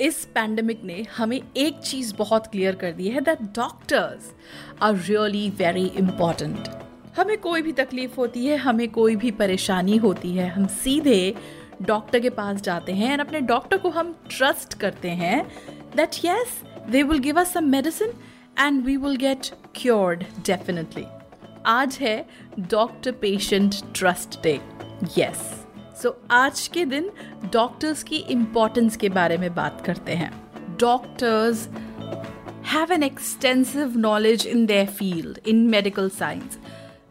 इस पैंडमिक ने हमें एक चीज़ बहुत क्लियर कर दी है that doctors are really very important हमें कोई भी तकलीफ़ होती है, हमें कोई भी परेशानी होती है, हम सीधे डॉक्टर के पास जाते हैं एंड अपने डॉक्टर को हम ट्रस्ट करते हैं that yes they will give us some medicine and we will get cured definitely आज है doctor patient trust day yes so so, आज के दिन डॉक्टर्स की इम्पोर्टेंस के बारे में बात करते हैं doctors have an extensive knowledge in their field in medical science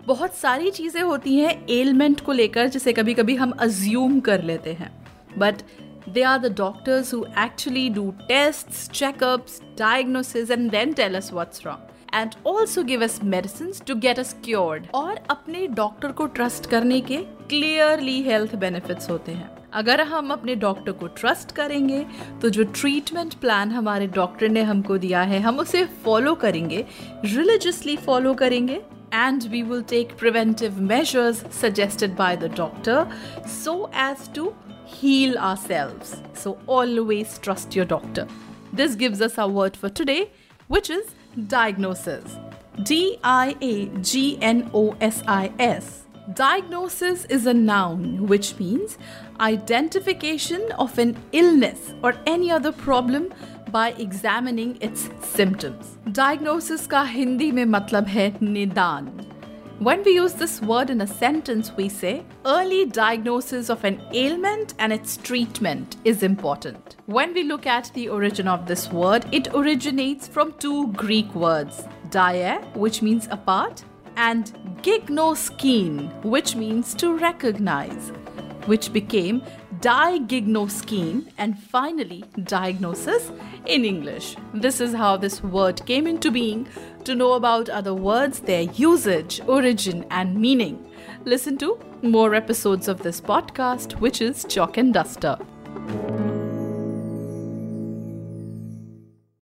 बहुत सारी चीज़ें होती हैं एलमेंट को लेकर जिसे कभी कभी हम अज्यूम कर लेते हैं but they are the doctors who actually do tests, checkups, diagnosis, and then tell us what's wrong. And also give us medicines to get us cured. और अपने डॉक्टर को ट्रस्ट करने के क्लियरली हेल्थ बेनिफिट्स होते हैं। अगर हम अपने डॉक्टर को ट्रस्ट करेंगे तो जो ट्रीटमेंट प्लान हमारे डॉक्टर ने हमको दिया है, हम उसे फॉलो करेंगे, रिलीजियसली फॉलो करेंगे and we will take preventive measures suggested by the doctor so as to heal ourselves so always trust your doctor this gives us a word for today which is diagnosis D I A G N O S I S Diagnosis is a noun which means identification of an illness or any other problem by examining its symptoms. Diagnosis ka Hindi mein matlab hai nidan. When we use this word in a sentence, we say early diagnosis of an ailment and its treatment is important. When we look at the origin of this word, it originates from two Greek words dia, which means apart, and gignoskene, which means to recognize, which became digignoskene and finally diagnosis in English. This is how this word came into being. To know about other words, their usage, origin, and meaning, listen to more episodes of this podcast, which is Chalk and Duster.